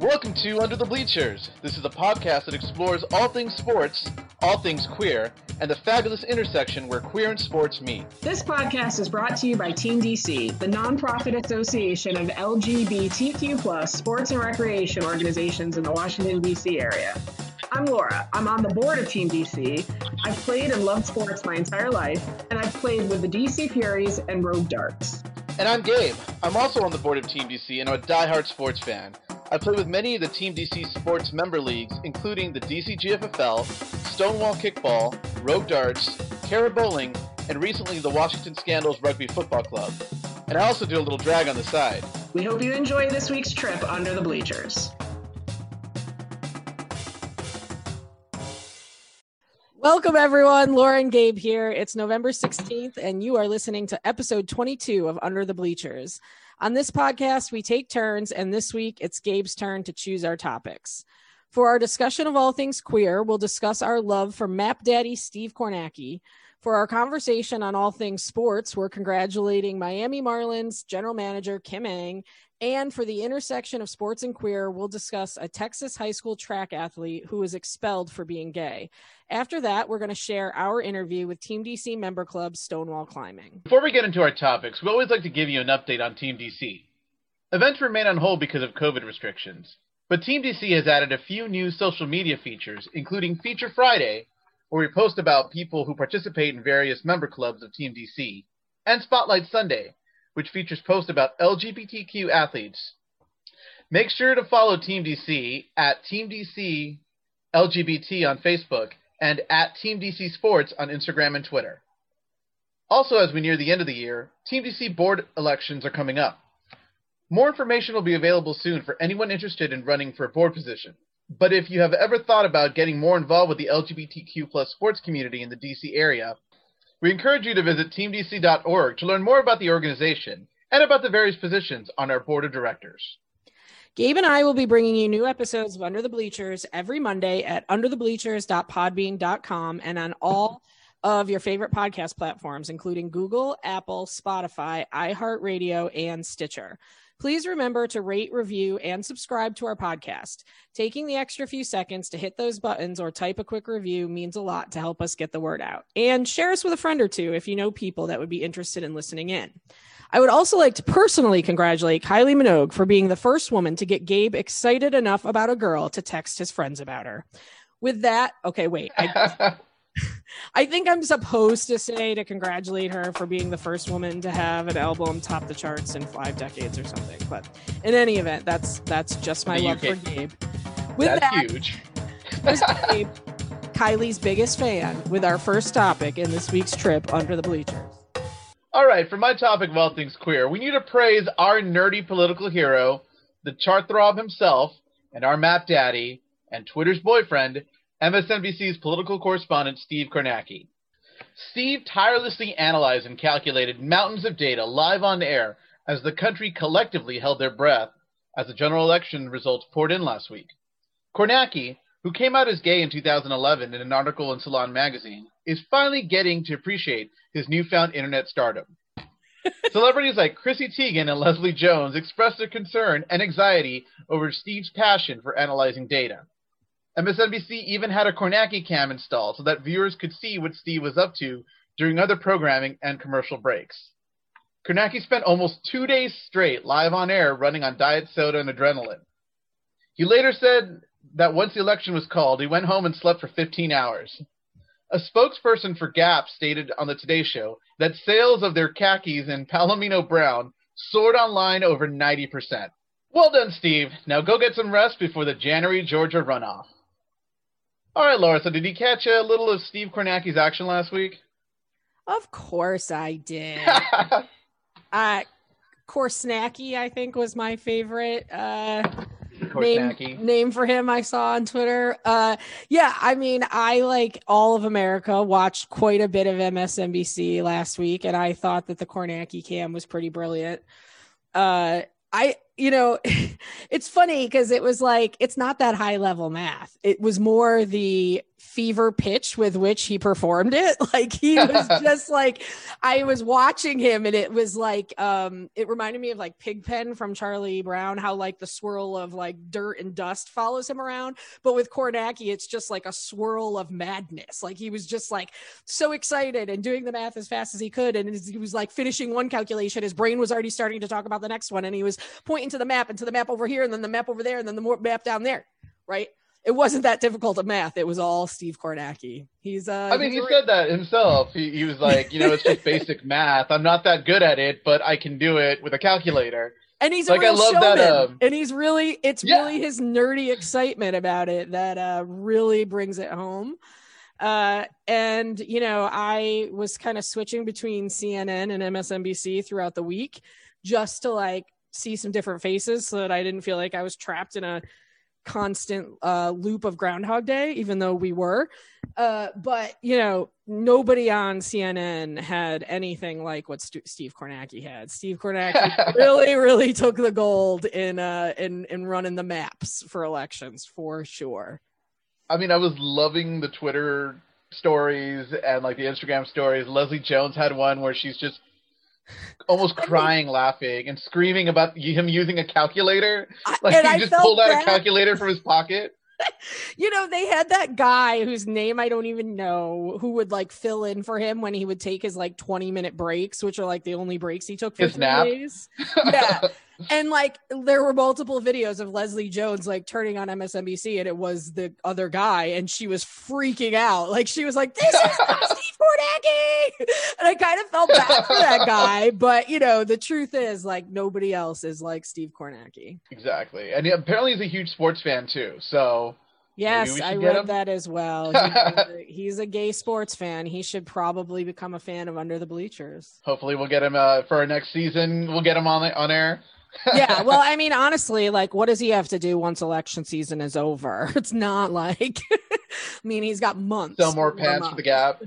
Welcome to Under the Bleachers. This is a podcast that explores all things sports, all things queer, and the fabulous intersection where queer and sports meet. This podcast is brought to you by Team DC, the nonprofit association of LGBTQ plus sports and recreation organizations in the Washington, D.C. area. I'm Laura. I'm on the board of Team DC. I've played and loved sports my entire life, and I've played with the DC Furies and Rogue Darts. And I'm Gabe. I'm also on the board of Team DC and I'm a die-hard sports fan. I play with many of the Team DC sports member leagues, including the DC GFFL, Stonewall Kickball, Rogue Darts, Cara Bowling, and recently the Washington Scandals Rugby Football Club. And I also do a little drag on the side. We hope you enjoy this week's trip under the bleachers. Welcome, everyone. Lauren Gabe here. It's November 16th, and you are listening to episode 22 of Under the Bleachers. On this podcast, we take turns, and this week it's Gabe's turn to choose our topics. For our discussion of all things queer, we'll discuss our love for Map Daddy Steve Kornacki. For our conversation on all things sports, we're congratulating Miami Marlins general manager Kim Ng and for the intersection of sports and queer, we'll discuss a Texas high school track athlete who was expelled for being gay. After that, we're going to share our interview with Team DC member club Stonewall Climbing. Before we get into our topics, we always like to give you an update on Team DC. Events remain on hold because of COVID restrictions, but Team DC has added a few new social media features, including Feature Friday, where we post about people who participate in various member clubs of Team DC, and Spotlight Sunday, which features posts about LGBTQ athletes. Make sure to follow Team DC at Team DC LGBT on Facebook and at Team DC Sports on Instagram and Twitter. Also, as we near the end of the year, Team DC board elections are coming up. More information will be available soon for anyone interested in running for a board position. But if you have ever thought about getting more involved with the LGBTQ plus sports community in the DC area, we encourage you to visit teamdc.org to learn more about the organization and about the various positions on our board of directors. Gabe and I will be bringing you new episodes of Under the Bleachers every Monday at underthebleachers.podbean.com and on all of your favorite podcast platforms, including Google, Apple, Spotify, iHeartRadio, and Stitcher. Please remember to rate, review, and subscribe to our podcast. Taking the extra few seconds to hit those buttons or type a quick review means a lot to help us get the word out. And share us with a friend or two if you know people that would be interested in listening in. I would also like to personally congratulate Kylie Minogue for being the first woman to get Gabe excited enough about a girl to text his friends about her. With that, okay, wait. I, I think I'm supposed to say to congratulate her for being the first woman to have an album top the charts in five decades or something. But in any event, that's that's just my love for Gabe. With that's that, huge. Gabe, Kylie's biggest fan, with our first topic in this week's trip under the bleachers. All right, for my topic of all things queer, we need to praise our nerdy political hero, the chart throb himself, and our map daddy, and Twitter's boyfriend, MSNBC's political correspondent Steve Kornacki. Steve tirelessly analyzed and calculated mountains of data live on air as the country collectively held their breath as the general election results poured in last week. Kornacki, who came out as gay in 2011 in an article in Salon magazine, is finally getting to appreciate his newfound internet stardom. Celebrities like Chrissy Teigen and Leslie Jones expressed their concern and anxiety over Steve's passion for analyzing data. MSNBC even had a Kornacki cam installed so that viewers could see what Steve was up to during other programming and commercial breaks. Kornacki spent almost two days straight live on air running on diet soda and adrenaline. He later said that once the election was called, he went home and slept for 15 hours. A spokesperson for Gap stated on the Today Show that sales of their khakis in Palomino Brown soared online over 90%. Well done, Steve. Now go get some rest before the January Georgia runoff. All right, Laura. So, did you catch a little of Steve Kornacki's action last week? Of course, I did. uh, Korsnacky, I think, was my favorite uh, name name for him. I saw on Twitter. Uh, yeah, I mean, I like all of America. Watched quite a bit of MSNBC last week, and I thought that the Kornacki cam was pretty brilliant. Uh, I you know, it's funny because it was like it's not that high level math. It was more the fever pitch with which he performed it. Like he was just like I was watching him and it was like um it reminded me of like Pigpen from Charlie Brown, how like the swirl of like dirt and dust follows him around. But with Kornacki, it's just like a swirl of madness. Like he was just like so excited and doing the math as fast as he could. And he was like finishing one calculation, his brain was already starting to talk about the next one, and he was pointing to the map and to the map over here, and then the map over there, and then the map down there. Right it wasn't that difficult of math. It was all Steve Kornacki. He's uh I mean, he said that himself. He, he was like, you know, it's just basic math. I'm not that good at it, but I can do it with a calculator. And he's like, I love showman. that. Um, and he's really, it's yeah. really his nerdy excitement about it that uh, really brings it home. Uh, and you know, I was kind of switching between CNN and MSNBC throughout the week just to like see some different faces so that I didn't feel like I was trapped in a constant uh, loop of Groundhog Day, even though we were. Uh, but you know, nobody on CNN had anything like what St- Steve Kornacki had. Steve Kornacki really, really took the gold in uh, in in running the maps for elections for sure. I mean, I was loving the Twitter stories and like the Instagram stories. Leslie Jones had one where she's just almost crying, laughing, and screaming about him using a calculator. Like and he I just pulled out bad. a calculator from his pocket. you know, they had that guy whose name I don't even know who would like fill in for him when he would take his like 20 minute breaks, which are like the only breaks he took for his three nap. days. Yeah. and like there were multiple videos of Leslie Jones like turning on MSNBC and it was the other guy and she was freaking out. Like she was like, This is Steve Kornacki. And I kind of felt bad for that guy. But you know, the truth is like nobody else is like Steve Kornacki. Exactly. And he, apparently he's a huge sports fan too. So Yes, I read that as well. He, he's a gay sports fan. He should probably become a fan of Under the Bleachers. Hopefully, we'll get him uh, for our next season. We'll get him on on air yeah, well, I mean, honestly, like, what does he have to do once election season is over? It's not like, I mean, he's got months. Sell more pants for the Gap.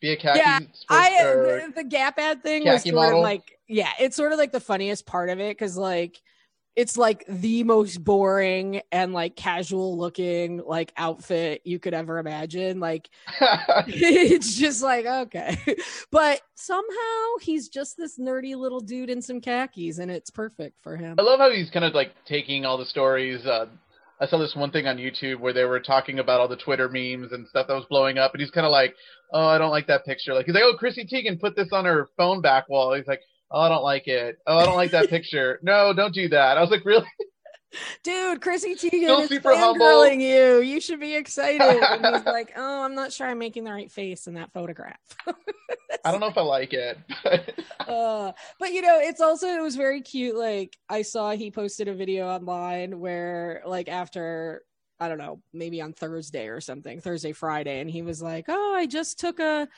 Be a khaki. Yeah, I the, the, Gap ad thing was sort model. of like, yeah, it's sort of like the funniest part of it because like it's like the most boring and like casual looking like outfit you could ever imagine like it's just like okay but somehow he's just this nerdy little dude in some khakis and it's perfect for him i love how he's kind of like taking all the stories uh I saw this one thing on YouTube where they were talking about all the Twitter memes and stuff that was blowing up, and he's kind of like, "Oh, I don't like that picture." Like he's like, "Oh, Chrissy Teigen put this on her phone back wall." He's like, Oh, I don't like it. Oh, I don't like that picture. No, don't do that. I was like, really? Dude, Chrissy Teigen is fangirling you. You should be excited. And he's like, oh, I'm not sure I'm making the right face in that photograph. I don't know if I like it. uh, but you know, it's also it was very cute. Like I saw he posted a video online where, like, after I don't know, maybe on Thursday or something, Thursday, Friday, and he was like, oh, I just took a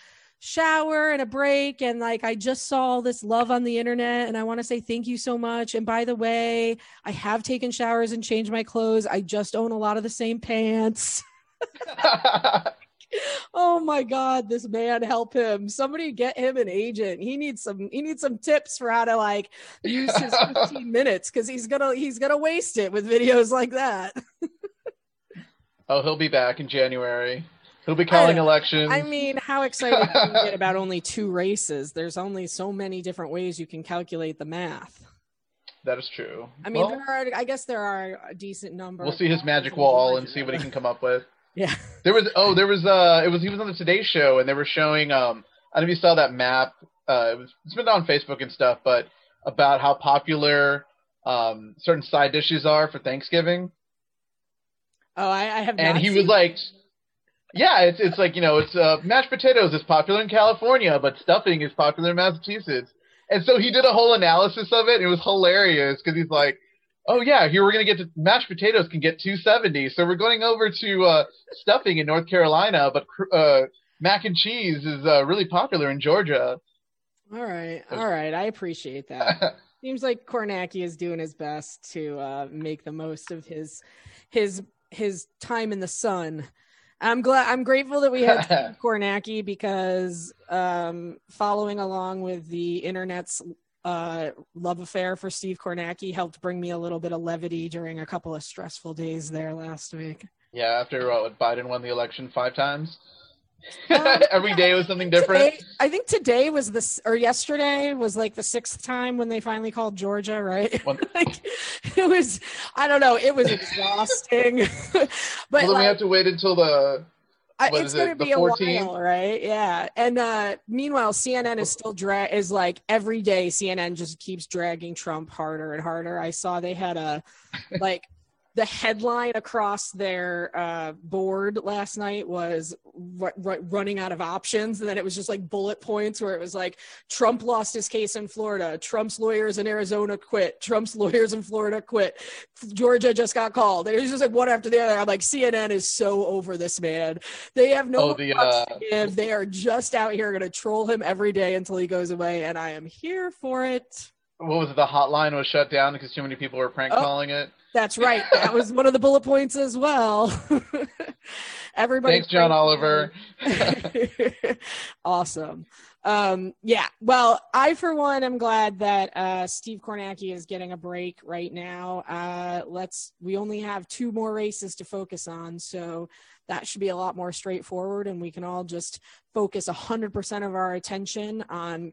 shower and a break and like I just saw all this love on the internet and I want to say thank you so much. And by the way I have taken showers and changed my clothes. I just own a lot of the same pants. Oh my god this man help him. Somebody get him an agent. He needs some he needs some tips for how to like use his 15 minutes because he's gonna he's gonna waste it with videos like that. Oh he'll be back in january He'll be calling I, elections. I mean, how excited can you get about only two races? There's only so many different ways you can calculate the math. That is true. I mean, well, there are. I guess there are a decent number. We'll see his magic wall and see what he can come up with. yeah. There was. Oh, there was. Uh, it was. He was on the Today Show, and they were showing. Um, I don't know if you saw that map. Uh, it was. It's been on Facebook and stuff, but about how popular um certain side dishes are for Thanksgiving. Oh, I, I have. And he was like yeah, it's it's like you know, it's uh, mashed potatoes is popular in California, but stuffing is popular in Massachusetts. And so he did a whole analysis of it. And it was hilarious because he's like, "Oh yeah, here we're gonna get to mashed potatoes can get 270, so we're going over to uh, stuffing in North Carolina, but uh, mac and cheese is uh, really popular in Georgia." All right, all right, I appreciate that. Seems like Kornacki is doing his best to uh, make the most of his his his time in the sun I'm glad. I'm grateful that we had Kornacki because um, following along with the internet's uh, love affair for Steve Kornacki helped bring me a little bit of levity during a couple of stressful days there last week. Yeah, after what, Biden won the election five times. Um, Every day was something different. Today, I think today was this, or yesterday was like the sixth time when they finally called Georgia, right? like it was, I don't know, it was exhausting. but well, then like, we have to wait until the it's going to be a while, right? Yeah. And uh, meanwhile, CNN is still drag is like every day. CNN just keeps dragging Trump harder and harder. I saw they had a like the headline across their uh, board last night was r- r- running out of options. And then it was just like bullet points where it was like trump lost his case in florida. Trump's lawyers in arizona quit. Trump's lawyers in florida quit. Georgia just got called. It was just like one after the other. I'm like cnn is so over this man. They have no oh, the, uh... to give. They are just out here going to troll him every day until he goes away and i am here for it. What was it? The hotline was shut down because too many people were prank oh. calling it that's right. That was one of the bullet points as well. Everybody. Thanks, John Oliver. awesome. Um, yeah. Well, I for one am glad that uh, Steve Kornacki is getting a break right now. Uh, let's. We only have two more races to focus on, so that should be a lot more straightforward, and we can all just focus hundred percent of our attention on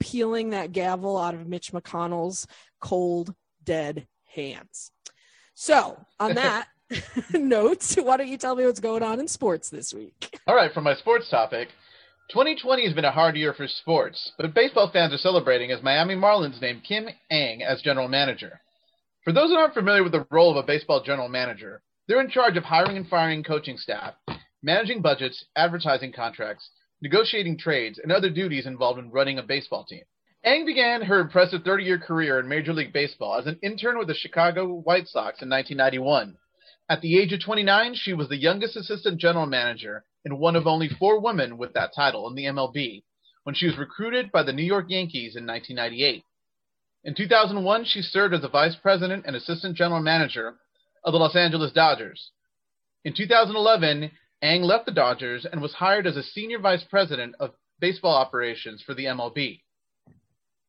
peeling that gavel out of Mitch McConnell's cold, dead hands. So, on that note, why don't you tell me what's going on in sports this week? All right, for my sports topic, 2020 has been a hard year for sports, but baseball fans are celebrating as Miami Marlins named Kim Ng as general manager. For those that aren't familiar with the role of a baseball general manager, they're in charge of hiring and firing coaching staff, managing budgets, advertising contracts, negotiating trades, and other duties involved in running a baseball team. Ng began her impressive 30 year career in Major League Baseball as an intern with the Chicago White Sox in 1991. At the age of 29, she was the youngest assistant general manager and one of only four women with that title in the MLB when she was recruited by the New York Yankees in 1998. In 2001, she served as the vice president and assistant general manager of the Los Angeles Dodgers. In 2011, Ng left the Dodgers and was hired as a senior vice president of baseball operations for the MLB.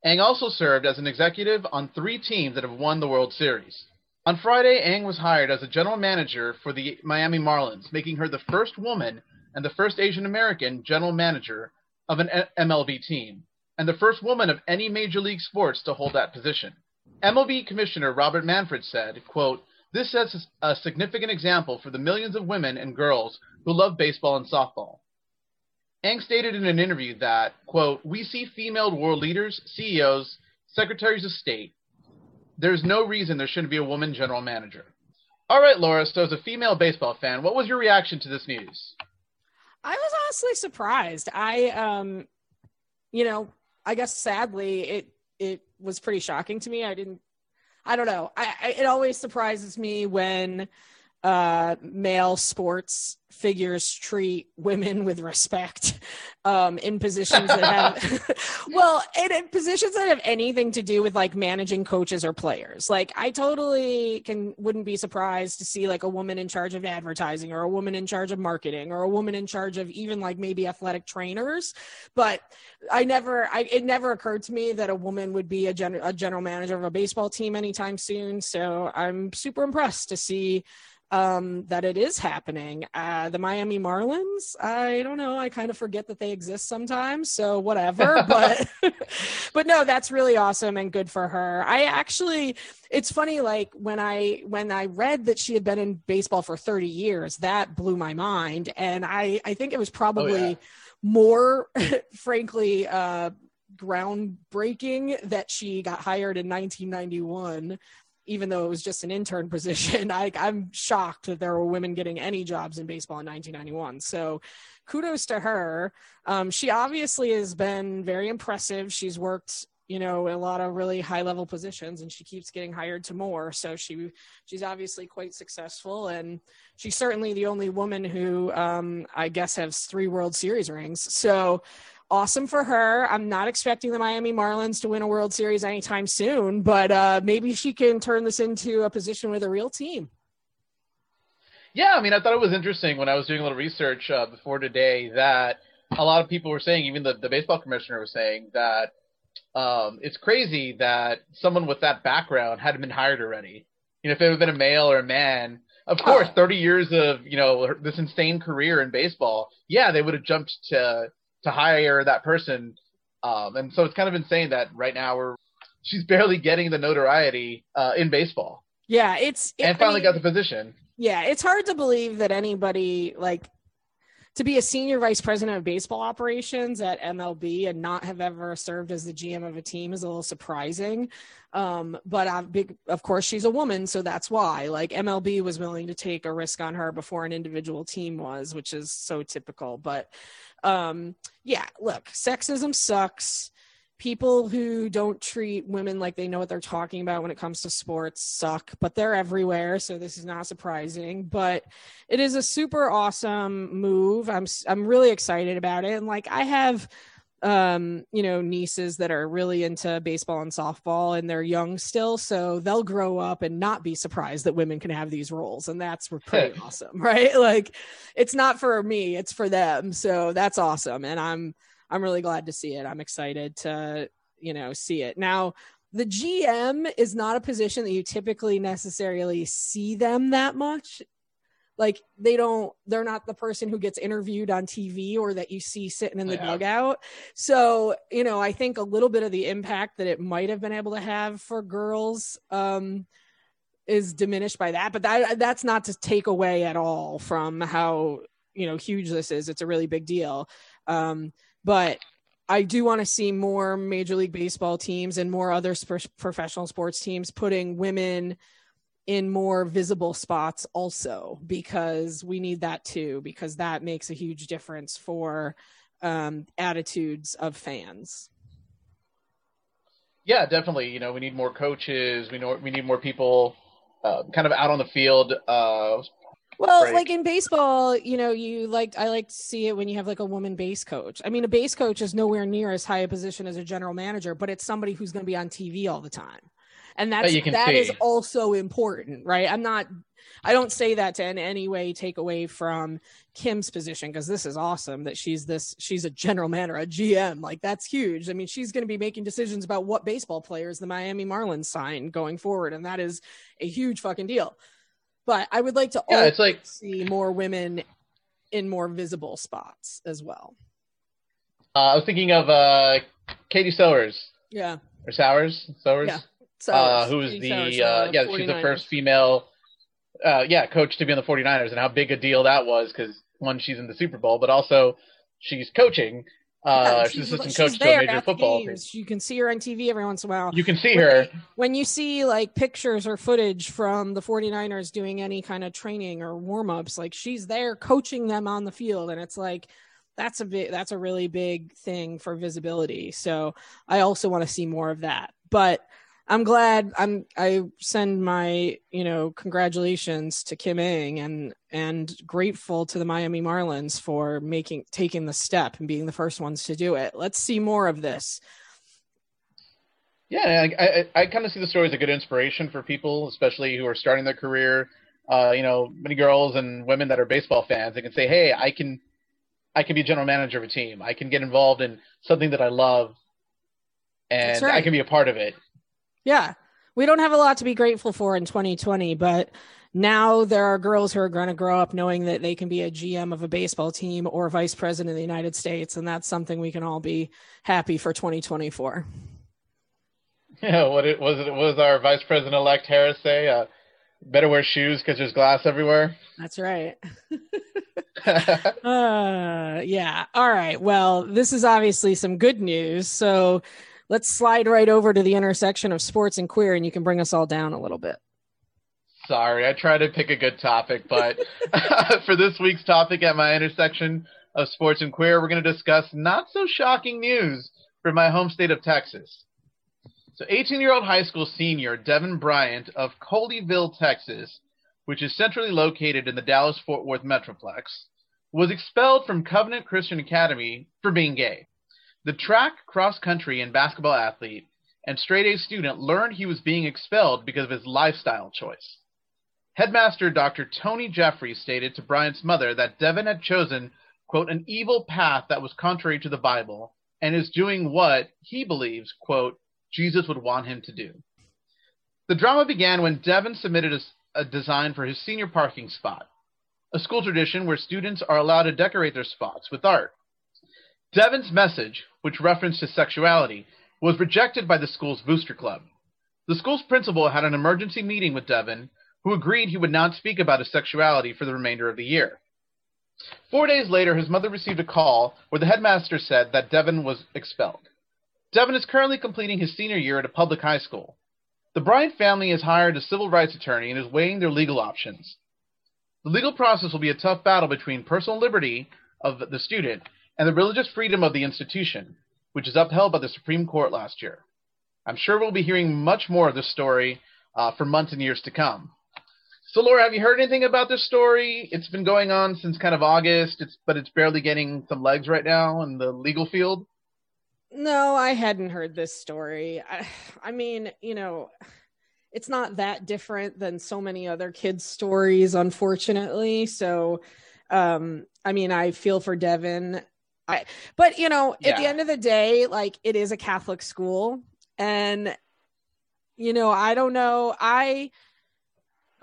Ng also served as an executive on three teams that have won the World Series. On Friday, Ng was hired as a general manager for the Miami Marlins, making her the first woman and the first Asian American general manager of an MLB team, and the first woman of any major league sports to hold that position. MLB Commissioner Robert Manfred said, quote, This sets a significant example for the millions of women and girls who love baseball and softball. Ng stated in an interview that, quote, we see female world leaders, CEOs, secretaries of state. There's no reason there shouldn't be a woman general manager. All right, Laura, so as a female baseball fan, what was your reaction to this news? I was honestly surprised. I, um, you know, I guess sadly it it was pretty shocking to me. I didn't, I don't know. I, I it always surprises me when uh, male sports figures treat women with respect um, in positions that have well in positions that have anything to do with like managing coaches or players. Like i totally can wouldn't be surprised to see like a woman in charge of advertising or a woman in charge of marketing or a woman in charge of even like maybe athletic trainers. But i never i it never occurred to me that a woman would be a, gen- a general manager of a baseball team anytime soon. So i'm super impressed to see um, that it is happening. Uh, the Miami Marlins, I don't know. I kind of forget that they exist sometimes, so whatever. but but no, that's really awesome and good for her. I actually, it's funny. Like when I when I read that she had been in baseball for 30 years, that blew my mind, and I I think it was probably. Oh, yeah. More, frankly, uh, groundbreaking that she got hired in 1991 even though it was just an intern position, I, I'm shocked that there were women getting any jobs in baseball in 1991. So kudos to her. Um, she obviously has been very impressive. She's worked, you know, a lot of really high level positions and she keeps getting hired to more. So she, she's obviously quite successful and she's certainly the only woman who, um, I guess has three world series rings. So, awesome for her. I'm not expecting the Miami Marlins to win a World Series anytime soon, but uh, maybe she can turn this into a position with a real team. Yeah, I mean, I thought it was interesting when I was doing a little research uh, before today that a lot of people were saying, even the, the baseball commissioner was saying that um, it's crazy that someone with that background hadn't been hired already. You know, if it had been a male or a man, of course, Oh. 30 years of you know this insane career in baseball, yeah, they would have jumped to to hire that person. Um, and so it's kind of insane that right now we're she's barely getting the notoriety uh, in baseball Yeah, it's it- and I finally mean, got the position. Yeah, it's hard to believe that anybody like to be a senior vice president of baseball operations at MLB and not have ever served as the GM of a team is a little surprising. Um, but i big, of course, she's a woman, so that's why. Like MLB was willing to take a risk on her before an individual team was, which is so typical. But um, yeah, look, sexism sucks. People who don't treat women like they know what they're talking about when it comes to sports suck, but they're everywhere, so this is not surprising. But it is a super awesome move. I'm I'm really excited about it, and like I have, um, you know, nieces that are really into baseball and softball, and they're young still, so they'll grow up and not be surprised that women can have these roles, and that's pretty awesome, right? Like, it's not for me, it's for them, so that's awesome, and I'm I'm really glad to see it. I'm excited to you know see it now. The GM is not a position that you typically necessarily see them that much like they don't they're not the person who gets interviewed on TV or that you see sitting in the Yeah. dugout. So, you know, I think a little bit of the impact that it might have been able to have for girls um is diminished by that, but that that's not to take away at all from how, you know, huge this is. It's a really big deal. Um but I do want to see more Major League Baseball teams and more other sp- professional sports teams putting women in more visible spots also because we need that too because that makes a huge difference for um, attitudes of fans Yeah, definitely. You know, we need more coaches. We know we need more people uh, kind of out on the field. Uh, well Right. like in baseball you know you like i like to see it when you have like a woman base coach i mean a base coach is nowhere near as high a position as a general manager but it's somebody who's going to be on tv all the time and that's can that is also important right? I'm not i don't say that to in any way take away from kim's position because this is awesome that she's this she's a general manager a gm like that's huge. I mean she's going to be making decisions about what baseball players the miami marlins sign going forward and that is a huge fucking deal. But i would like to yeah, also it's like see more women in more visible spots as well. Uh, I was thinking of uh, Katie Sowers. Yeah. Or Sowers, Sowers, Yeah, uh, who is the uh, yeah, she's the first female, uh, yeah, coach to be on the 49ers, and how big a deal that was because one, she's in the Super Bowl, but also she's coaching. Uh, she's, assistant coach to a major football team. You can see her on TV every once in a while. You can see When her. they- when you see like pictures or footage from the 49ers doing any kind of training or warm-ups like she's there coaching them on the field and it's like that's a big that's a really big thing for visibility so i also want to see more of that but i'm glad i'm i send my you know congratulations to kim Ng and and grateful to the miami marlins for making taking the step and being the first ones to do it let's see more of this Yeah, I, I, I kind of see the story as a good inspiration for people, especially who are starting their career. Uh, you know, many girls and women that are baseball fans, they can say, "Hey, I can, I can be a general manager of a team. I can get involved in something that I love, and right. I can be a part of it." Yeah. We don't have a lot to be grateful for in 2020, but now there are girls who are going to grow up knowing that they can be a GM of a baseball team or vice president of the United States. And that's something we can all be happy for 2024. Yeah, what it was it was our Vice President elect Harris say? Uh, better wear shoes because there's glass everywhere. That's right. Uh, yeah. All right. Well, this is obviously some good news. So let's slide right over to the intersection of sports and queer, and you can bring us all down a little bit. Sorry, I tried to pick a good topic, but for this week's topic at my intersection of sports and queer, we're going to discuss not so shocking news from my home state of Texas. So, 18 year old high school senior Devin Bryant of Colleyville, Texas, which is centrally located in the Dallas Fort Worth Metroplex, was expelled from Covenant Christian Academy for being gay. The track, cross country, and basketball athlete and straight A student learned he was being expelled because of his lifestyle choice. Headmaster Dr. Tony Jeffries stated to Bryant's mother that Devin had chosen, quote, an evil path that was contrary to the Bible, and is doing what he believes, quote, Jesus would want him to do. The drama began when Devin submitted a, a design for his senior parking spot, a school tradition where students are allowed to decorate their spots with art. Devin's message, which referenced his sexuality, was rejected by the school's booster club. The school's principal had an emergency meeting with Devin, who agreed he would not speak about his sexuality for the remainder of the year. Four days later, his mother received a call where the headmaster said that Devin was expelled. Devin is currently completing his senior year at a public high school. The Bryant family has hired a civil rights attorney and is weighing their legal options. The legal process will be a tough battle between personal liberty of the student and the religious freedom of the institution, which is upheld by the Supreme Court last year. I'm sure we'll be hearing much more of this story uh, for months and years to come. So, Laura, have you heard anything about this story? It's been going on since kind of August, it's, but it's barely getting some legs right now in the legal field. No, I hadn't heard this story. I, I mean, you know, it's not that different than so many other kids' stories, unfortunately. So, um, I mean, I feel for Devin. But you know, yeah. at the end of the day, like it is a Catholic school, and you know, I don't know. I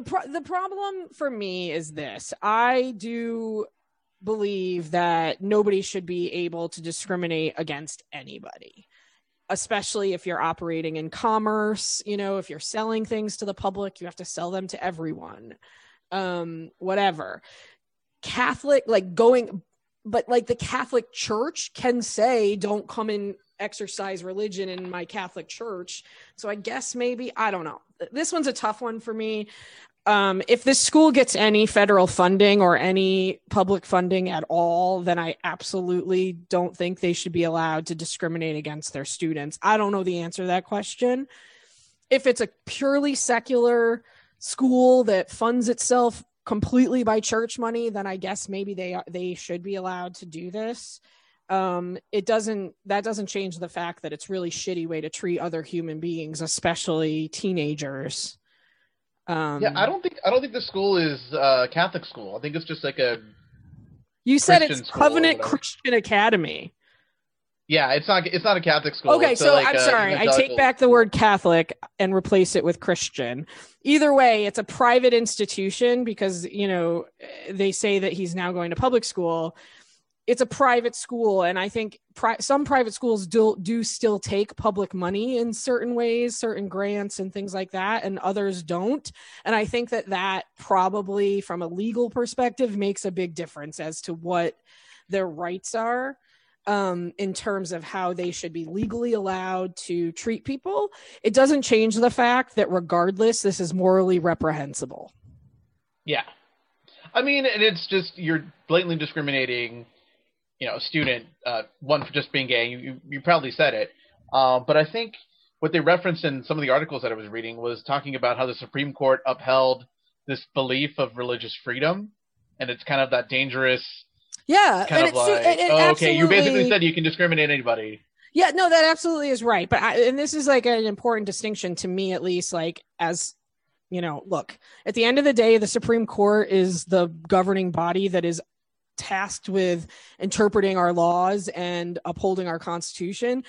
pro- the problem for me is this: I do believe that nobody should be able to discriminate against anybody especially if you're operating in commerce. You know if you're selling things to the public you have to sell them to everyone. Um whatever. Catholic like going but like the catholic church can say don't come and exercise religion in my catholic church so i guess maybe i don't know this one's a tough one for me um, if this school gets any federal funding or any public funding at all, then I absolutely don't think they should be allowed to discriminate against their students. I don't know the answer to that question. If it's a purely secular school that funds itself completely by church money, then I guess maybe they they should be allowed to do this. Um, it doesn't that doesn't change the fact that it's really shitty way to treat other human beings, especially teenagers. Um, yeah, I don't think I don't think the school is uh, Catholic school. I think it's just like a. You said Christian it's Covenant Christian Academy. Yeah, it's not. It's not a Catholic school. Okay, it's so like I'm sorry. I take back the word Catholic and replace it with Christian. Either way, it's a private institution because you know they say that he's now going to public school it's a private school and i think pri- some private schools do, do still take public money in certain ways certain grants and things like that and others don't and i think that that probably from a legal perspective makes a big difference as to what their rights are um, in terms of how they should be legally allowed to treat people it doesn't change the fact that regardless this is morally reprehensible yeah I mean, and it's just you're blatantly discriminating you know, a student, uh, one for just being gay. You, you, you proudly said it. Uh, but I think what they referenced in some of the articles that I was reading was talking about how the Supreme Court upheld this belief of religious freedom, and it's kind of that dangerous. Yeah, kind of like, it, it oh, okay, you basically said you can discriminate anybody. Yeah, no, that absolutely is right. But I, and this is like an important distinction to me, at least, like as you know, look, at the end of the day, the Supreme Court is the governing body that is tasked with interpreting our laws and upholding our constitution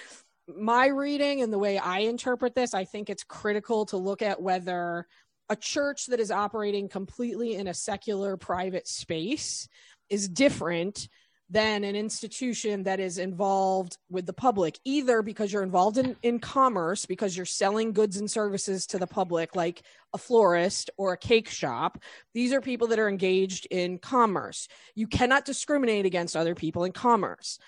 my reading and the way i interpret this i think it's critical to look at whether a church that is operating completely in a secular private space is different than an institution that is involved with the public, either because you're involved in, in commerce, because you're selling goods and services to the public, like a florist or a cake shop. These are people that are engaged in commerce. You cannot discriminate against other people in commerce.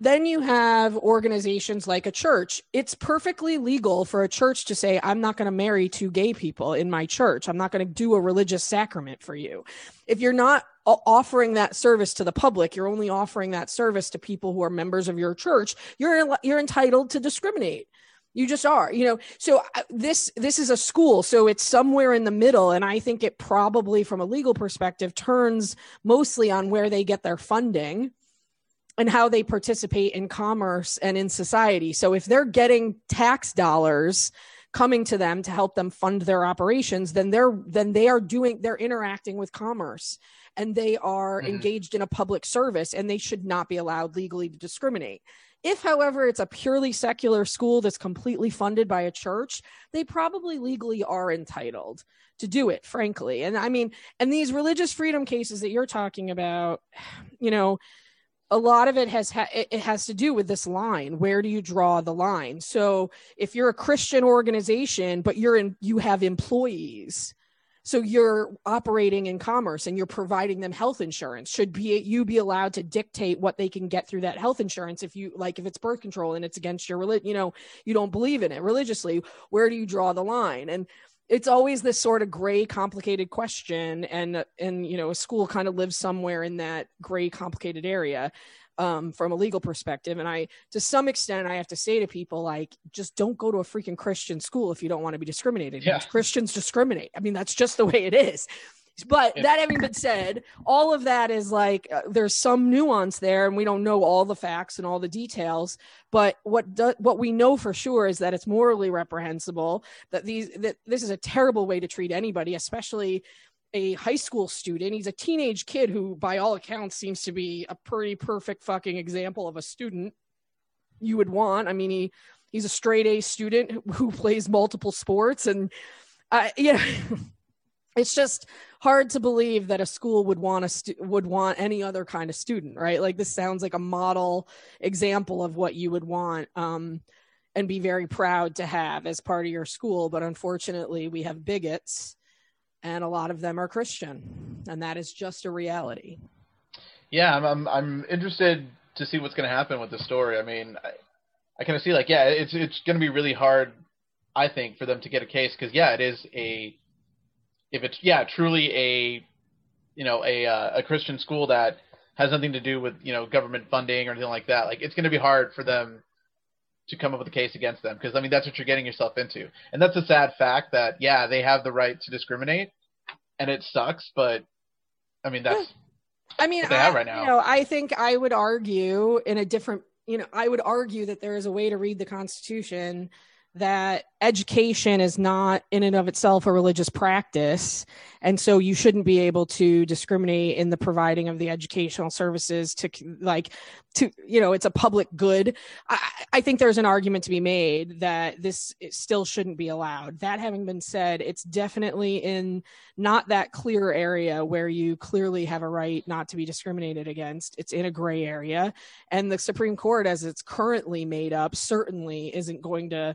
Then you have organizations like a church. It's perfectly legal for a church to say, I'm not going to marry two gay people in my church. I'm not going to do a religious sacrament for you. If you're not offering that service to the public, you're only offering that service to people who are members of your church, you're, you're entitled to discriminate you just are you know so uh, this this is a school so it's somewhere in the middle and i think it probably from a legal perspective turns mostly on where they get their funding and how they participate in commerce and in society. So if they're getting tax dollars coming to them to help them fund their operations, then they're then they are doing they're interacting with commerce and they are mm-hmm. engaged in a public service and they should not be allowed legally to discriminate. If, however, it's a purely secular school that's completely funded by a church, they probably legally are entitled to do it, frankly. And I mean, and these religious freedom cases that you're talking about, you know, a lot of it has ha- it has to do with this line. Where do you draw the line? So if you're a christian organization but you're in you have employees so you're operating in commerce and you're providing them health insurance should be you be allowed to dictate what they can get through that health insurance if you like if it's birth control and it's against your religion you know you don't believe in it religiously where do you draw the line? And it's always this sort of gray complicated question and and you know a school kind of lives somewhere in that gray complicated area um, from a legal perspective. And i to some extent i have to say to people like just don't go to a freaking christian school if you don't want to be discriminated. Yeah. christians discriminate. I mean that's just the way it is but Yeah. that having been said all of that is like uh, there's some nuance there and we don't know all the facts and all the details. But what do, what we know for sure is that it's morally reprehensible that these that this is a terrible way to treat anybody especially a high school student. He's a teenage kid who by all accounts seems to be a pretty perfect fucking example of a student you would want. I mean he he's a straight a student who- plays multiple sports and you know it's just hard to believe that a school would want a stu- would want any other kind of student right like this sounds like a model example of what you would want um, and be very proud to have as part of your school but unfortunately we have bigots and a lot of them are christian and that is just a reality Yeah, I'm I'm, I'm interested to see what's going to happen with the story. I mean, I, I kind of see like yeah, it's it's going to be really hard, I think, for them to get a case because yeah, it is a if it's yeah truly a you know a uh, a Christian school that has nothing to do with you know government funding or anything like that. Like it's going to be hard for them to come up with a case against them because I mean that's what you're getting yourself into, and that's a sad fact that yeah they have the right to discriminate, and it sucks, but I mean that's I mean, what they have I, right now. you know, I think I would argue in a different, you know, I would argue that there is a way to read the Constitution that education is not in and of itself a religious practice. And so you shouldn't be able to discriminate in the providing of the educational services to like to you know it's a public good. I, I think there's an argument to be made that this still shouldn't be allowed. That having been said it's definitely in not that clear area where you clearly have a right not to be discriminated against. It's in a gray area. And the supreme court as it's currently made up certainly isn't going to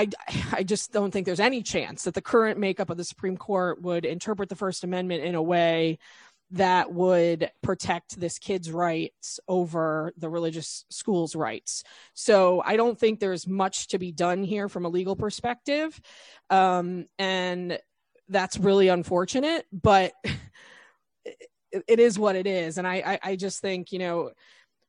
I, I just don't think there's any chance that the current makeup of the Supreme Court would interpret the First Amendment in a way that would protect this kid's rights over the religious school's rights. So I don't think there's much to be done here from a legal perspective. Um, and that's really unfortunate, but it, is what it is. And I, I, I just think, you know,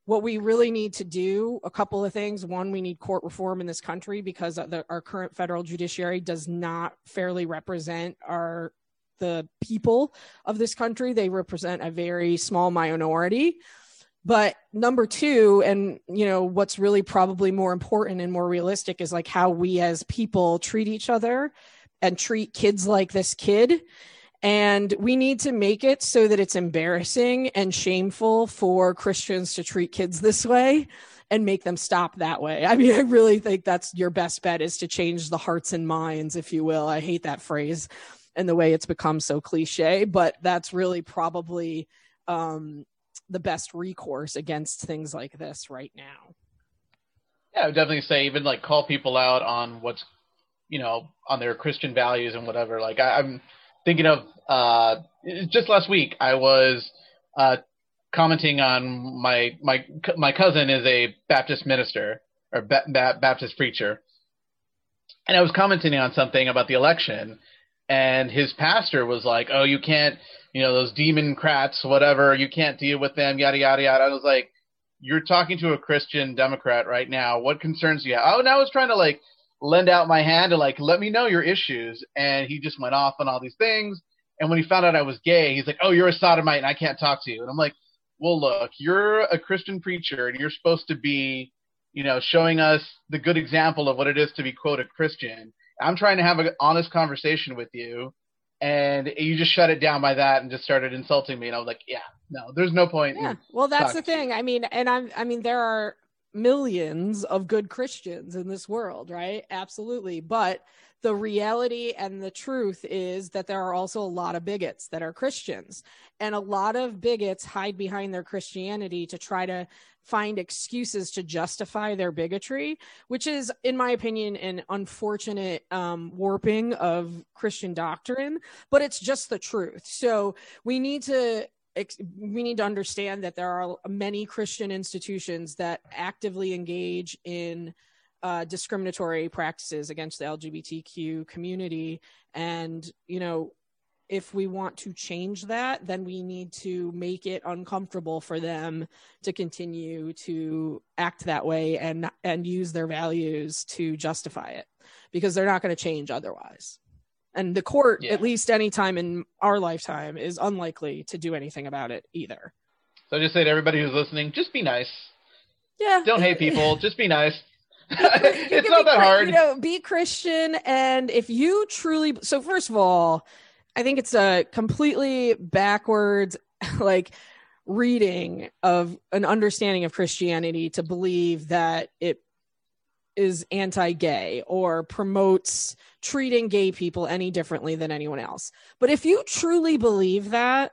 what we really need to do a couple of things. One we need court reform in this country because the, our current federal judiciary does not fairly represent our the people of this country. They represent a very small minority. But number two and you know what's really probably more important and more realistic is like how we as people treat each other and treat kids like this kid and we need to make it so that it's embarrassing and shameful for Christians to treat kids this way and make them stop that way. I mean, I really think that's your best bet is to change the hearts and minds, if you will. I hate that phrase and the way it's become so cliche, but that's really probably um, the best recourse against things like this right now. Yeah, I would definitely say even like call people out on what's you know on their Christian values and whatever. Like I, I'm thinking of uh, just last week I was uh, commenting on my my my cousin is a Baptist minister or ba- ba- Baptist preacher, and I was commenting on something about the election, and his pastor was like, "Oh, you can't, you know, those demon crats, whatever, you can't deal with them, yada yada yada." I was like, "You're talking to a Christian Democrat right now. What concerns you have?" Oh, now I was trying to like lend out my hand to like let me know your issues, and he just went off on all these things. And when he found out I was gay, he's like, "Oh, you're a sodomite, and I can't talk to you." And I'm like, "Well, look, you're a Christian preacher, and you're supposed to be." you know, showing us the good example of what it is to be quote a Christian. I'm trying to have an honest conversation with you, and you just shut it down by that and just started insulting me. And I was like, yeah, no, there's no point. Yeah. Well, that's the talk to you. thing. I mean, and I'm, I mean, there are, millions of good Christians in this world, right? Absolutely. But the reality and the truth is that there are also a lot of bigots that are Christians. And a lot of bigots hide behind their Christianity to try to find excuses to justify their bigotry, which is, in my opinion, an unfortunate um, warping of Christian doctrine, but it's just the truth. So we need to we need to understand that there are many Christian institutions that actively engage in uh, discriminatory practices against the LGBTQ community. And, you know, if we want to change that, then we need to make it uncomfortable for them to continue to act that way and and use their values to justify it because they're not going to change otherwise. And the court, yeah. at least any time in our lifetime, is unlikely to do anything about it either. So I just say to everybody who's listening, just be nice. Yeah. Don't hate people. just be nice. it's not that hard. You know, be Christian, and if you truly, so first of all, I think it's a completely backwards, like reading of an understanding of Christianity to believe that it is anti-gay or promotes treating gay people any differently than anyone else. But if you truly believe that,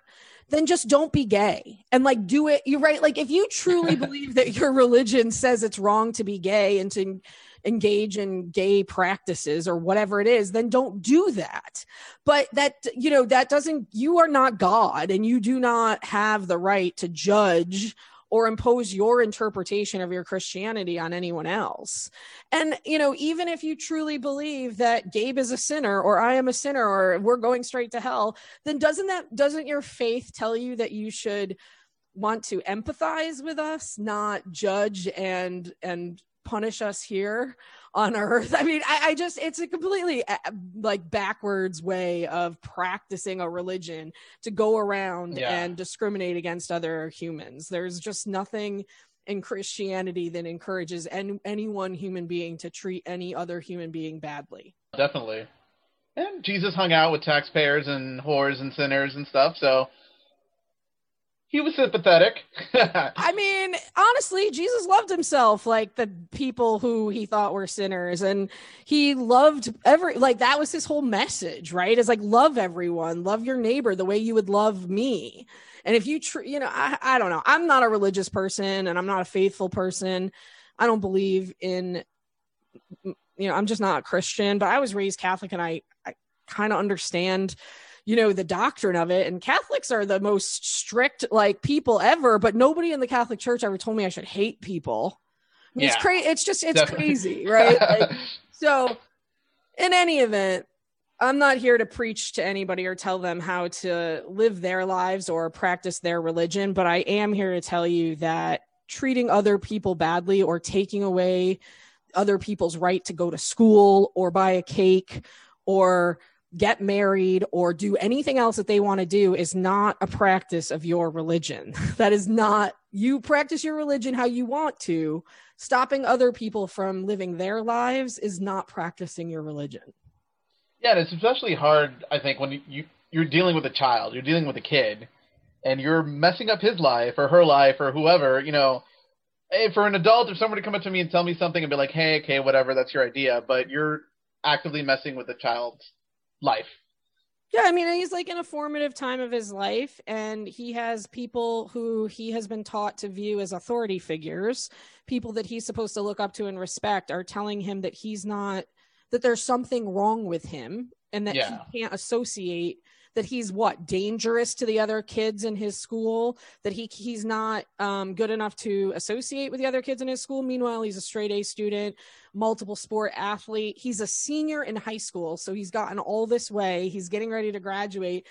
then just don't be gay and like do it. You're right. Like if you truly believe that your religion says it's wrong to be gay and to engage in gay practices or whatever it is, then don't do that. But that, you know, that doesn't, you are not God and you do not have the right to judge or impose your interpretation of your Christianity on anyone else. And, you know, even if you truly believe that Gabe is a sinner or I am a sinner or we're going straight to hell, then doesn't that, doesn't your faith tell you that you should want to empathize with us, not judge and, and punish us here on earth. I mean, I, I, just, it's a completely uh, like backwards way of practicing a religion to go around yeah. and discriminate against other humans. There's just nothing in Christianity that encourages any, any one human being to treat any other human being badly. Definitely. And Jesus hung out with taxpayers and whores and sinners and stuff. So he was sympathetic. I mean, honestly, Jesus loved himself like the people who he thought were sinners and he loved every like that was his whole message, right? Is like love everyone, love your neighbor the way you would love me. And if you tr- you know, I I don't know. I'm not a religious person and I'm not a faithful person. I don't believe in you know, I'm just not a Christian, but I was raised Catholic and I I kind of understand you know the doctrine of it. And catholics are the most strict like people ever but nobody in the catholic church ever told me i should hate people. I mean, yeah, it's crazy it's just it's definitely. crazy right? Like, so in any event i'm not here to preach to anybody or tell them how to live their lives or practice their religion but i am here to tell you that treating other people badly or taking away other people's right to go to school or buy a cake or get married or do anything else that they want to do is not a practice of your religion. that is not, you practice your religion how you want to. Stopping other people from living their lives is not practicing your religion. Yeah, and it's especially hard, I think, when you, you are dealing with a child, you're dealing with a kid, and you're messing up his life or her life or whoever. You know, for an adult, if someone to come up to me and tell me something and be like, "Hey, okay, whatever, that's your idea," but you're actively messing with a child's life. Yeah, I mean, he's like in a formative time of his life, and he has people who he has been taught to view as authority figures, people that he's supposed to look up to and respect, are telling him that he's not, that there's something wrong with him, and that yeah. he can't associate that he's what dangerous to the other kids in his school that he he's not um, good enough to associate with the other kids in his school. Meanwhile he's a straight a student multiple sport athlete. He's a senior in high school so he's gotten all this way. He's getting ready to graduate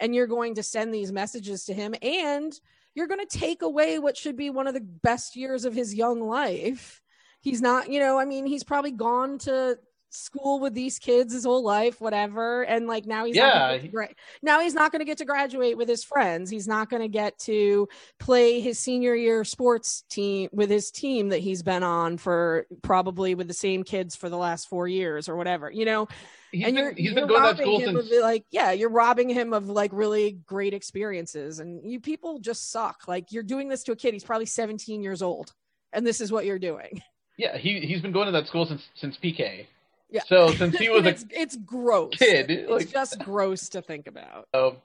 and you're going to send these messages to him and you're going to take away what should be one of the best years of his young life. He's not you know i mean he's probably gone to school with these kids his whole life, whatever. And like now he's yeah. gra- now he's not going to get to graduate with his friends. He's not going to get to play his senior year sports team with his team that he's been on for probably with the same kids for the last four years or whatever. You know. He's and been, you're, he's you're been going to school since of, like yeah you're robbing him of like really great experiences and you people just suck like you're doing this to a kid he's probably 17 years old and this is what you're doing. Yeah, he he's been going to that school since since PK. Yeah. So since he was a it's, it's gross. kid, It's like just gross to think about. so,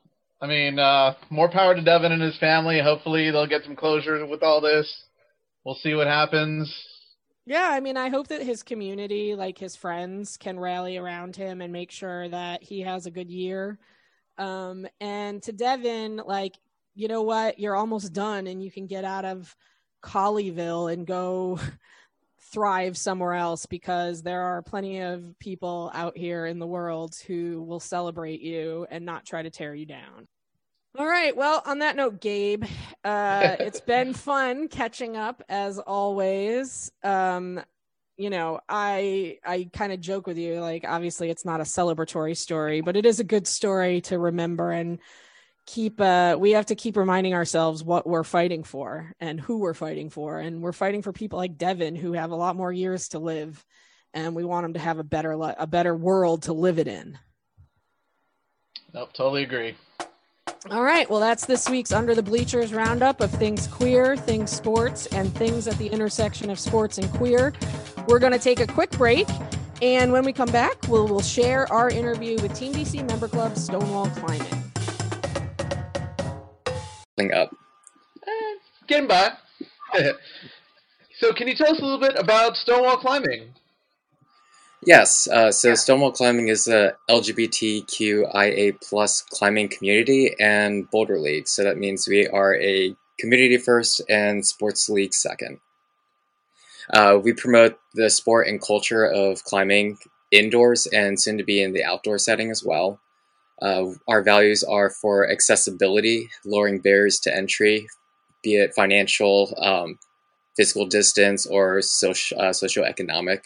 I mean, uh, more power to Devin and his family. Hopefully, they'll get some closure with all this. We'll see what happens. Yeah, I mean, I hope that his community, like his friends, can rally around him and make sure that he has a good year. Um, and to Devin, like, you know what? You're almost done and you can get out of Colleyville and go thrive somewhere else because there are plenty of people out here in the world who will celebrate you and not try to tear you down. All right. Well, on that note, Gabe, uh, it's been fun catching up as always. Um, you know, I I kind of joke with you, like obviously it's not a celebratory story, but it is a good story to remember and keep. Uh, we have to keep reminding ourselves what we're fighting for and who we're fighting for, and we're fighting for people like Devin who have a lot more years to live, and we want them to have a better li- a better world to live it in. Nope, totally agree. All right. Well, that's this week's Under the Bleachers roundup of things queer, things sports, and things at the intersection of sports and queer. We're going to take a quick break. And when we come back, we'll, we'll share our interview with Team DC member club Stonewall Climbing. Thing up. Eh, getting by. so, can you tell us a little bit about Stonewall Climbing? Yes, uh, so Stonewall Climbing is a LGBTQIA plus climbing community and Boulder League. So that means we are a community first and sports league second. Uh, we promote the sport and culture of climbing indoors and soon to be in the outdoor setting as well. Uh, our values are for accessibility, lowering barriers to entry, be it financial, um, physical distance, or soci- uh, socioeconomic.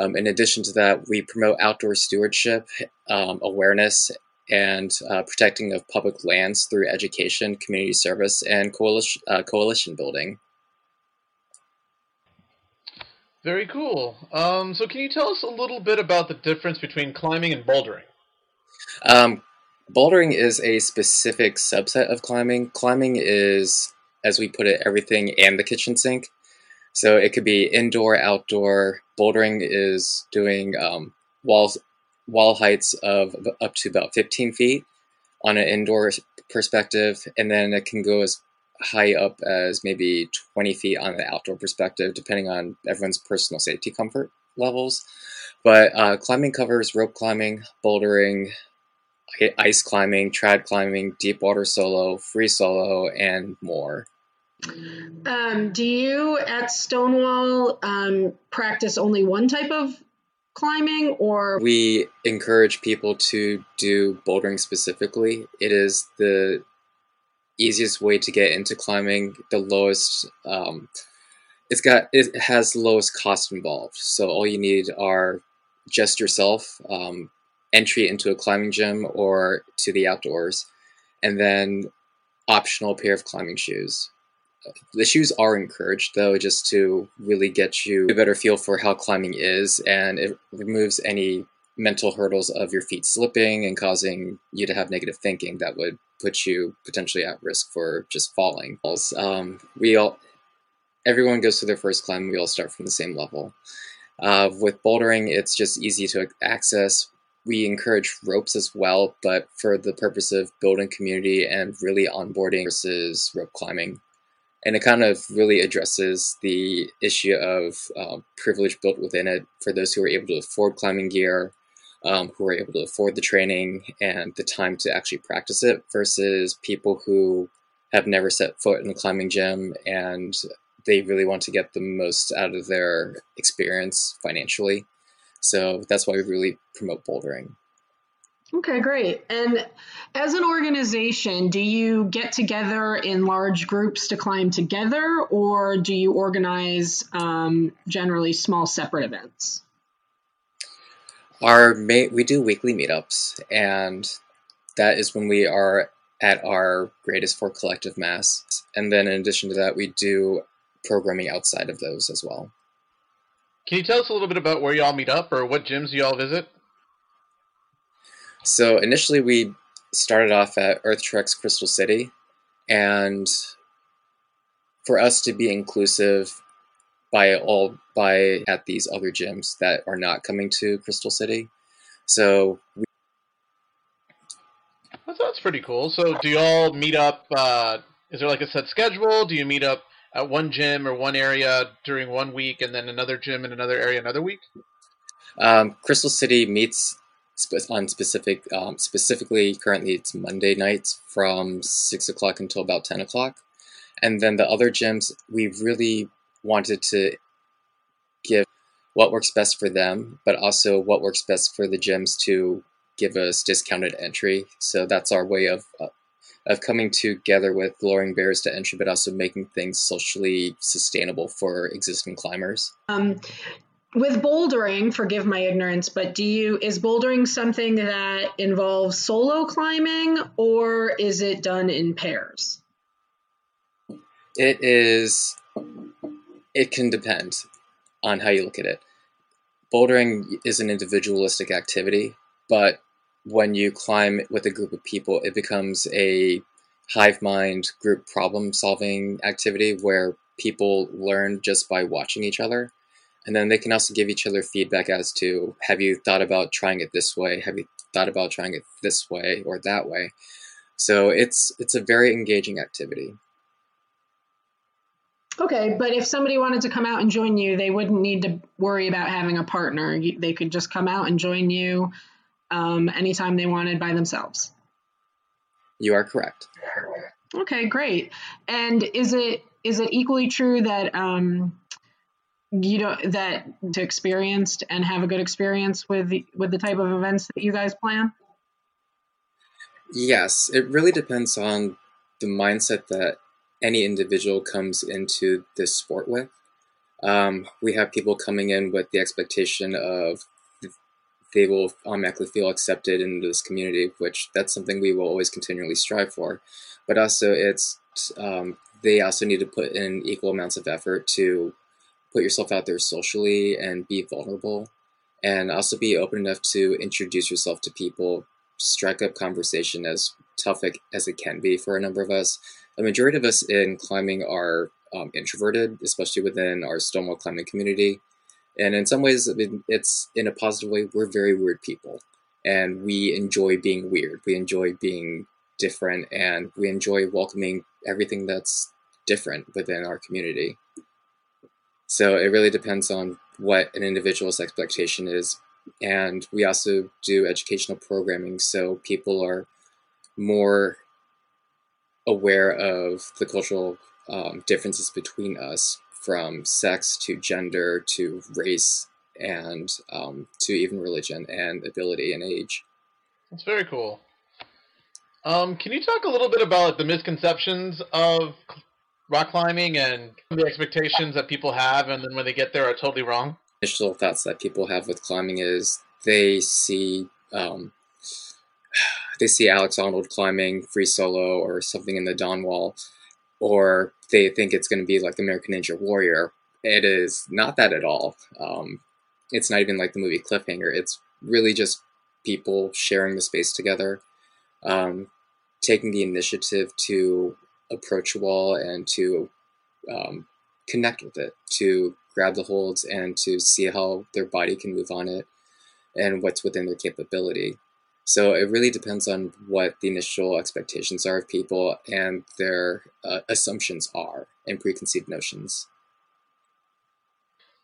Um, in addition to that, we promote outdoor stewardship, um, awareness, and uh, protecting of public lands through education, community service, and coalition, uh, coalition building. Very cool. Um, so, can you tell us a little bit about the difference between climbing and bouldering? Um, bouldering is a specific subset of climbing. Climbing is, as we put it, everything and the kitchen sink. So it could be indoor, outdoor. Bouldering is doing um, walls, wall heights of up to about 15 feet on an indoor perspective, and then it can go as high up as maybe 20 feet on the outdoor perspective, depending on everyone's personal safety comfort levels. But uh, climbing covers rope climbing, bouldering, ice climbing, trad climbing, deep water solo, free solo, and more. Um, do you at Stonewall um, practice only one type of climbing, or We encourage people to do bouldering specifically. It is the easiest way to get into climbing, the lowest. Um, it's got it has lowest cost involved. So all you need are just yourself, um, entry into a climbing gym or to the outdoors, and then optional pair of climbing shoes. The shoes are encouraged though, just to really get you a better feel for how climbing is, and it removes any mental hurdles of your feet slipping and causing you to have negative thinking that would put you potentially at risk for just falling. Um, we all, everyone goes through their first climb. We all start from the same level. Uh, with bouldering, it's just easy to access. We encourage ropes as well, but for the purpose of building community and really onboarding versus rope climbing. And it kind of really addresses the issue of uh, privilege built within it for those who are able to afford climbing gear, um, who are able to afford the training and the time to actually practice it, versus people who have never set foot in a climbing gym and they really want to get the most out of their experience financially. So that's why we really promote bouldering. okay, great. And as an organization, do you get together in large groups to climb together, or do you organize um, generally small separate events? Our ma- we do weekly meetups, and that is when we are at our greatest for collective mass. And then in addition to that, we do programming outside of those as well. Can you tell us a little bit about where y'all meet up or what gyms y'all visit? So initially, we started off at Earth Trek's Crystal City, and for us to be inclusive, by all by at these other gyms that are not coming to Crystal City. So we, That sounds pretty cool. So, do y'all meet up? Uh, is there like a set schedule? Do you meet up at one gym or one area during one week, and then another gym in another area another week? um, Crystal City meets on specific um, specifically currently it's Monday nights from six o'clock until about ten o'clock, and then the other gyms we really wanted to give what works best for them, but also what works best for the gyms to give us discounted entry. So that's our way of uh, of coming together with lowering barriers to entry, but also making things socially sustainable for existing climbers. Um, with bouldering, forgive my ignorance, but do you is bouldering something that involves solo climbing or is it done in pairs? It is. It can depend on how you look at it. Bouldering is an individualistic activity, but when you climb with a group of people, it becomes a hive mind group problem solving activity where people learn just by watching each other. And then they can also give each other feedback as to have you thought about trying it this way? Have you thought about trying it this way or that way? So it's it's a very engaging activity. Okay, but if somebody wanted to come out and join you, they wouldn't need to worry about having a partner. They could just come out and join you um, anytime they wanted by themselves. You are correct. Okay, great. And is it is it equally true that um, you know that to experienced and have a good experience with the, with the type of events that you guys plan? Yes, it really depends on the mindset that any individual comes into this sport with. Um, we have people coming in with the expectation of they will automatically feel accepted into this community, which that's something we will always continually strive for. But also, it's um, they also need to put in equal amounts of effort to put yourself out there socially and be vulnerable, and also be open enough to introduce yourself to people strike up conversation as tough as it can be for a number of us. A majority of us in climbing are um, introverted, especially within our Stonewall climbing community. And in some ways, it's in a positive way, we're very weird people. And we enjoy being weird. We enjoy being different. And we enjoy welcoming everything that's different within our community. So it really depends on what an individual's expectation is and we also do educational programming so people are more aware of the cultural um, differences between us from sex to gender to race and um, to even religion and ability and age That's very cool. Um, can you talk a little bit about the misconceptions of rock climbing and the expectations that people have, and then when they get there are totally wrong? initial thoughts that people have with climbing is they see um, they see Alex Honnold climbing free solo or something in the Dawn Wall, or they think it's going to be like the American Ninja Warrior. It is not that at all. Um, it's not even like the movie Cliffhanger. It's really just people sharing the space together, um, taking the initiative to approach a wall and to um, connect with it, to grab the holds and to see how their body can move on it and what's within their capability. So it really depends on what the initial expectations are of people and their uh, assumptions are and preconceived notions.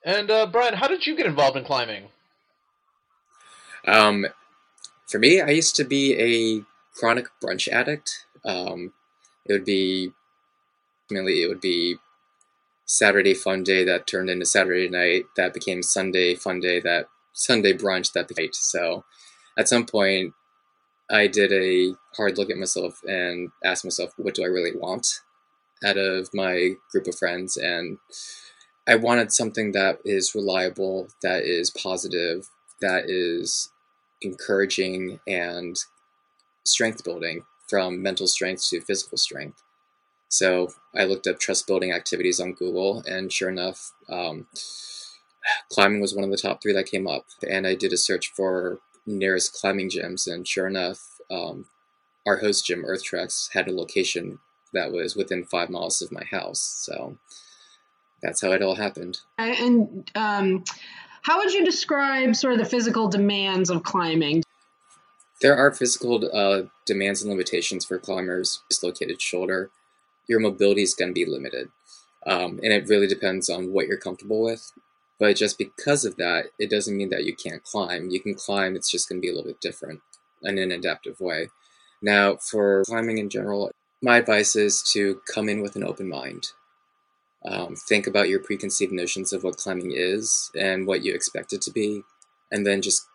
And uh, Brian, how did you get involved in climbing? Um, for me, I used to be a chronic brunch addict. Um, it would be mainly it would be Saturday fun day that turned into Saturday night that became Sunday fun day that Sunday brunch that became so. At some point, I did a hard look at myself and asked myself, what do I really want out of my group of friends? And I wanted something that is reliable, that is positive, that is encouraging and strength building from mental strength to physical strength. So I looked up trust building activities on Google, and sure enough, um, climbing was one of the top three that came up. And I did a search for nearest climbing gyms, and sure enough, um, our host gym, Earth Treks, had a location that was within five miles of my house. So that's how it all happened. And um, how would you describe sort of the physical demands of climbing? There are physical uh, demands and limitations for climbers. Dislocated shoulder, your mobility is going to be limited, um, and it really depends on what you're comfortable with. But just because of that, it doesn't mean that you can't climb. You can climb, it's just going to be a little bit different in an adaptive way. Now, for climbing in general, my advice is to come in with an open mind. Um, think about your preconceived notions of what climbing is and what you expect it to be, and then just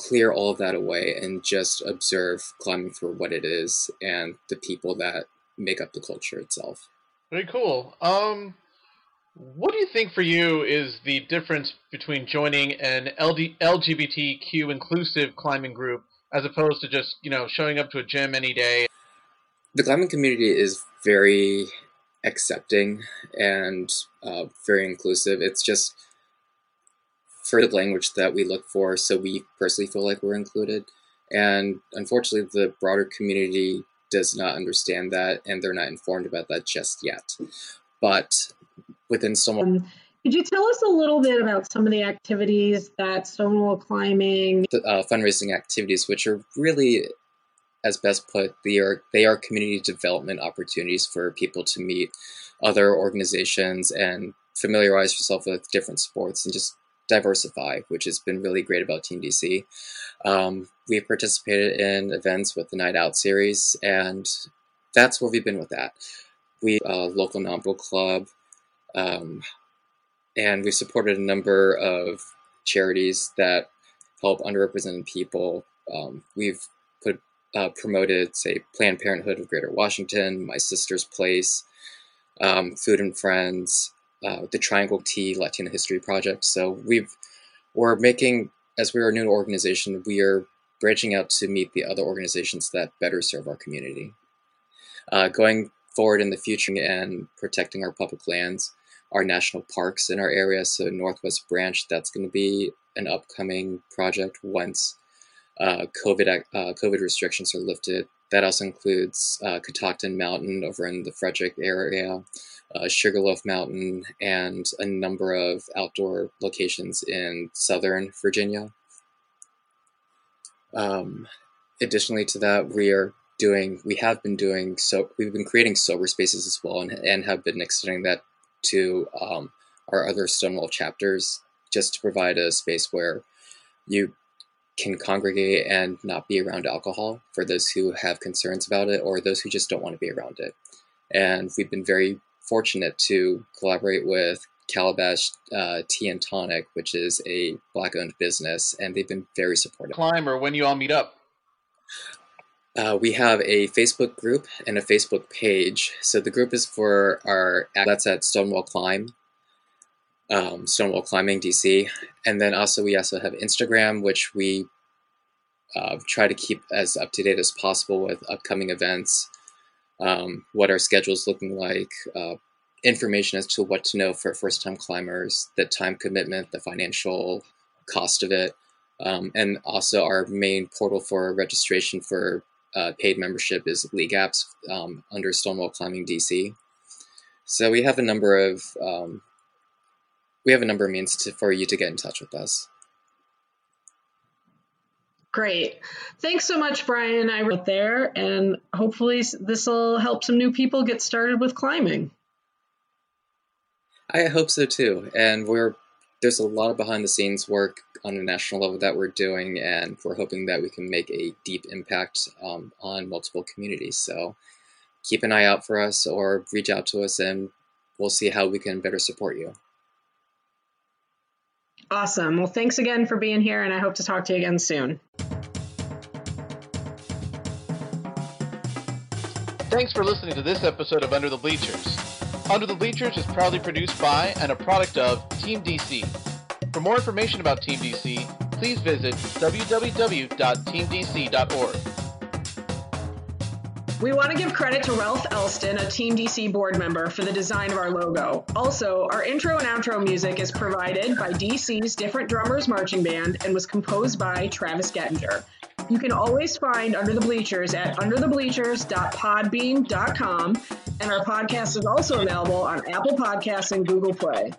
clear all of that away and just observe climbing for what it is and the people that make up the culture itself. Very cool. Um, what do you think for you is the difference between joining an LD, LGBTQ inclusive climbing group as opposed to just you know showing up to a gym any day? The climbing community is very accepting and uh, very inclusive. It's just for the language that we look for, so we personally feel like we're included. And unfortunately, the broader community does not understand that, and they're not informed about that just yet. But within someone. Um, could you tell us a little bit about some of the activities that Stonewall Climbing, the, uh, fundraising activities, which are really, as best put, they are they are community development opportunities for people to meet other organizations and familiarize yourself with different sports and just diversify, which has been really great about Team DC. Um, we've participated in events with the Night Out series, and that's where we've been with that. We uh, local novel club, um, and we've supported a number of charities that help underrepresented people. Um, we've put uh, promoted, say, Planned Parenthood of Greater Washington, My Sister's Place, um, Food and Friends, uh, the Triangle T Latino History Project. So we've we're making as we're a new organization, we are branching out to meet the other organizations that better serve our community. Uh, going forward in the future and protecting our public lands, our national parks in our area. So Northwest Branch, that's going to be an upcoming project once uh, COVID uh, COVID restrictions are lifted. That also includes uh, Catoctin Mountain over in the Frederick area, uh, Sugarloaf Mountain, and a number of outdoor locations in southern Virginia. Um, additionally to that, we are doing, we have been doing, so we've been creating sober spaces as well and, and have been extending that to um, our other Stonewall chapters just to provide a space where you can congregate and not be around alcohol for those who have concerns about it or those who just don't want to be around it. And we've been very fortunate to collaborate with Calabash uh, Tea and Tonic, which is a black-owned business, and they've been very supportive. Climber, when you all meet up? Uh, we have a Facebook group and a Facebook page. So the group is for our that's at Stonewall Climb, um, Stonewall Climbing DC, and then also we also have Instagram, which we uh, try to keep as up to date as possible with upcoming events, um, what our schedule's looking like, uh, information as to what to know for first time climbers, the time commitment, the financial cost of it, um, and also our main portal for registration for uh, paid membership is League Apps um, under Stonewall Climbing DC. So we have a number of um, we have a number of means to, for you to get in touch with us. Great. Thanks so much, Brian. I wrote there, and hopefully this will help some new people get started with climbing. I hope so too. And we're there's a lot of behind the scenes work on a national level that we're doing, and we're hoping that we can make a deep impact um, on multiple communities. So keep an eye out for us or reach out to us, and we'll see how we can better support you. Awesome. Well, thanks again for being here, and I hope to talk to you again soon. Thanks for listening to this episode of Under the Bleachers. Under the Bleachers is proudly produced by and a product of Team DC. For more information about Team DC, please visit www.teamdc.org. We want to give credit to Ralph Elston, a Team DC board member, for the design of our logo. Also, our intro and outro music is provided by DC's Different Drummers Marching Band and was composed by Travis Gettinger. You can always find Under the Bleachers at underthebleachers.podbean.com, and our podcast is also available on Apple Podcasts and Google Play.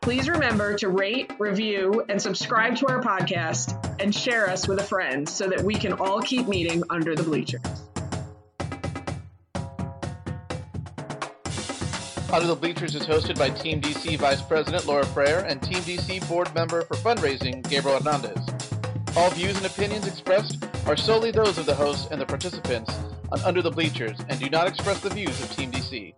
Please remember to rate, review, and subscribe to our podcast and share us with a friend so that we can all keep meeting under the bleachers. Under the Bleachers is hosted by Team DC Vice President Laura Frere and Team DC Board Member for Fundraising Gabriel Hernandez. All views and opinions expressed are solely those of the hosts and the participants on Under the Bleachers and do not express the views of Team DC.